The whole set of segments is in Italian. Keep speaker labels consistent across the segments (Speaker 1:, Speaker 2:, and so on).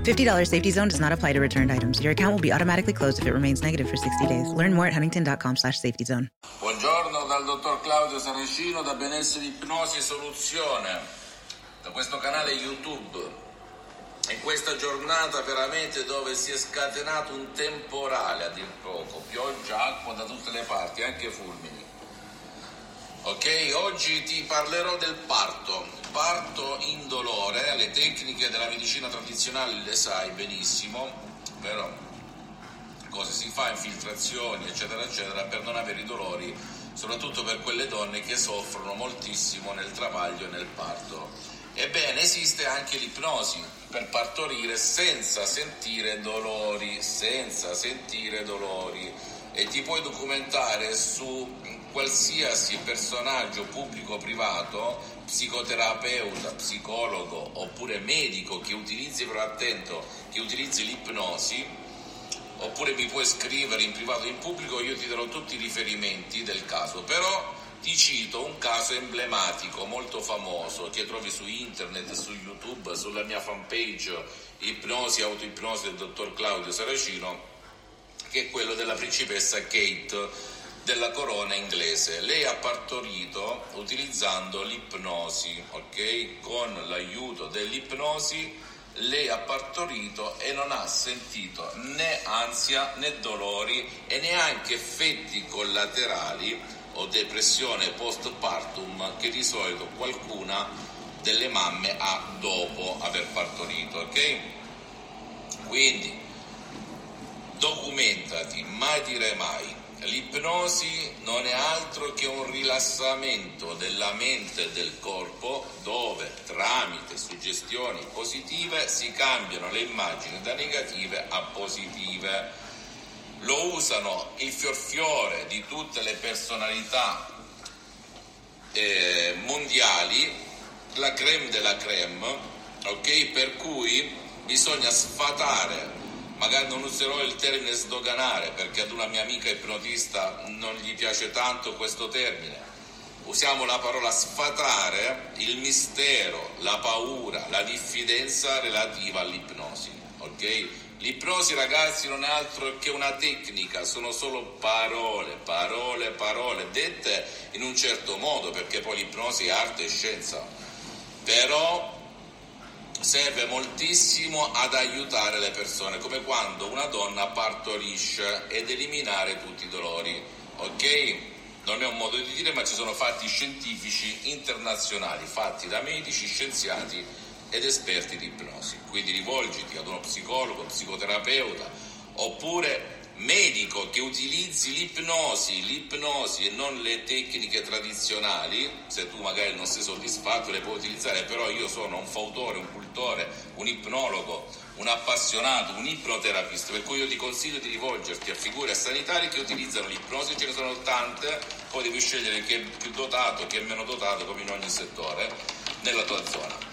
Speaker 1: $50 safety zone does not apply to returned items. Your account will be automatically closed if it remains negative for 60 days. Learn more at huntington.com slash safety zone.
Speaker 2: Buongiorno dal dottor Claudio Saracino da Benessere Ipnosi Soluzione, da questo canale YouTube. In questa giornata veramente dove si è scatenato un temporale a dir poco, pioggia, acqua da tutte le parti, anche fulmini. Ok, oggi ti parlerò del parto, parto indolore, le tecniche della medicina tradizionale le sai benissimo, però cosa si fa, infiltrazioni eccetera eccetera per non avere i dolori, soprattutto per quelle donne che soffrono moltissimo nel travaglio e nel parto. Ebbene, esiste anche l'ipnosi per partorire senza sentire dolori, senza sentire dolori e ti puoi documentare su qualsiasi personaggio pubblico o privato, psicoterapeuta, psicologo oppure medico che utilizzi, però attento, che utilizzi l'ipnosi, oppure mi puoi scrivere in privato o in pubblico, io ti darò tutti i riferimenti del caso, però ti cito un caso emblematico, molto famoso, che trovi su internet, su YouTube, sulla mia fanpage Ipnosi, Autoipnosi del dottor Claudio Saracino, che è quello della principessa Kate della corona inglese. Lei ha partorito utilizzando l'ipnosi, ok? Con l'aiuto dell'ipnosi lei ha partorito e non ha sentito né ansia né dolori e neanche effetti collaterali o depressione postpartum che di solito qualcuna delle mamme ha dopo aver partorito, ok? Quindi documentati, mai dire mai. L'ipnosi non è altro che un rilassamento della mente e del corpo dove tramite suggestioni positive si cambiano le immagini da negative a positive. Lo usano il fiorfiore di tutte le personalità eh, mondiali, la creme della creme, ok? Per cui bisogna sfatare magari non userò il termine sdoganare perché ad una mia amica ipnotista non gli piace tanto questo termine. Usiamo la parola sfatare il mistero, la paura, la diffidenza relativa all'ipnosi. Ok? L'ipnosi, ragazzi, non è altro che una tecnica, sono solo parole, parole, parole, dette in un certo modo, perché poi l'ipnosi è arte e scienza. Però serve moltissimo ad aiutare le persone, come quando una donna partorisce ed eliminare tutti i dolori, ok? Non è un modo di dire, ma ci sono fatti scientifici internazionali, fatti da medici, scienziati ed esperti di ipnosi. Quindi rivolgiti ad uno psicologo, psicoterapeuta, oppure medico che utilizzi l'ipnosi, l'ipnosi e non le tecniche tradizionali, se tu magari non sei soddisfatto le puoi utilizzare, però io sono un fautore, un cultore, un ipnologo, un appassionato, un ipnoterapista, per cui io ti consiglio di rivolgerti a figure sanitarie che utilizzano l'ipnosi, ce ne sono tante, poi devi scegliere chi è più dotato, chi è meno dotato, come in ogni settore, nella tua zona.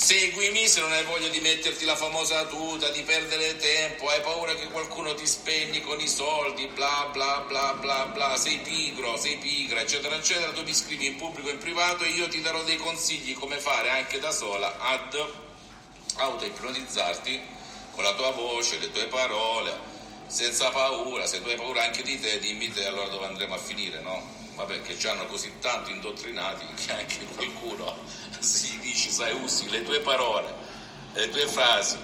Speaker 2: Seguimi se non hai voglia di metterti la famosa tuta, di perdere tempo, hai paura che qualcuno ti spegni con i soldi, bla bla bla bla bla, sei pigro, sei pigra, eccetera, eccetera, tu mi scrivi in pubblico e in privato e io ti darò dei consigli come fare anche da sola ad auto-ipnotizzarti con la tua voce, le tue parole, senza paura, se tu hai paura anche di te, dimmi te allora dove andremo a finire, no? Vabbè, che ci hanno così tanto indottrinati che anche qualcuno si dice, sai, usi le tue parole, le tue frasi,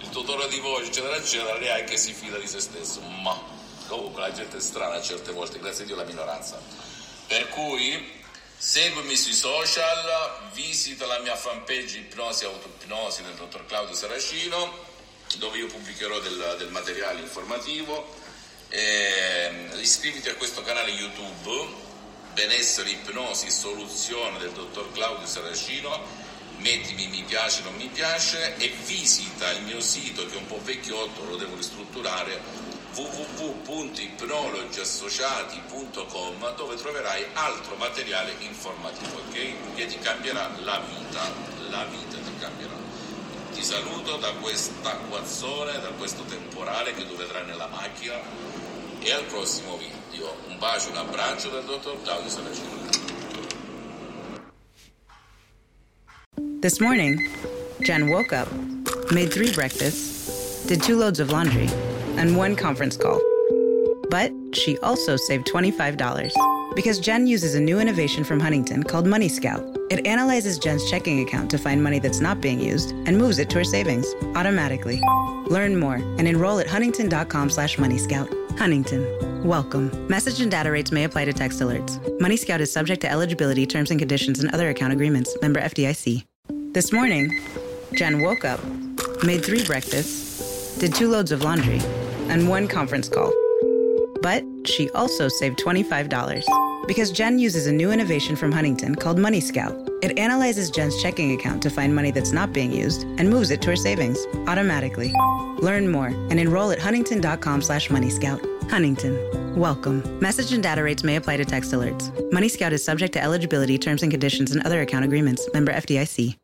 Speaker 2: il tuo tono di voce, eccetera, eccetera, neanche si fida di se stesso. Ma comunque la gente è strana certe volte, grazie a Dio la minoranza. Per cui seguimi sui social, visita la mia fanpage Ipnosi Autoipnosi del dottor Claudio Saracino, dove io pubblicherò del, del materiale informativo. E, iscriviti a questo canale YouTube benessere, ipnosi, soluzione del dottor Claudio Saracino, mettimi mi piace, non mi piace e visita il mio sito che è un po' vecchiotto, lo devo ristrutturare, www.ipnologiassociati.com dove troverai altro materiale informativo che, che ti cambierà la vita, la vita ti cambierà. Ti saluto da questa acquazzone, da questo temporale che tu vedrai nella macchina e al prossimo video. Un bacio, un abbraccio dal dottor Claudio Saracino.
Speaker 1: This morning, Jen woke up, made three breakfasts, did two loads of laundry, and one conference call. But she also saved $25 because Jen uses a new innovation from Huntington called Money Scout. It analyzes Jen's checking account to find money that's not being used and moves it to her savings automatically. Learn more and enroll at huntington.com slash moneyscout. Huntington. Welcome. Message and data rates may apply to text alerts. Money Scout is subject to eligibility, terms and conditions, and other account agreements. Member FDIC. This morning, Jen woke up, made three breakfasts, did two loads of laundry, and one conference call. But she also saved $25 because Jen uses a new innovation from Huntington called Money Scout. It analyzes Jen's checking account to find money that's not being used and moves it to her savings automatically. Learn more and enroll at huntington.com slash moneyscout. Huntington. Welcome. Message and data rates may apply to text alerts. Money Scout is subject to eligibility, terms and conditions, and other account agreements. Member FDIC.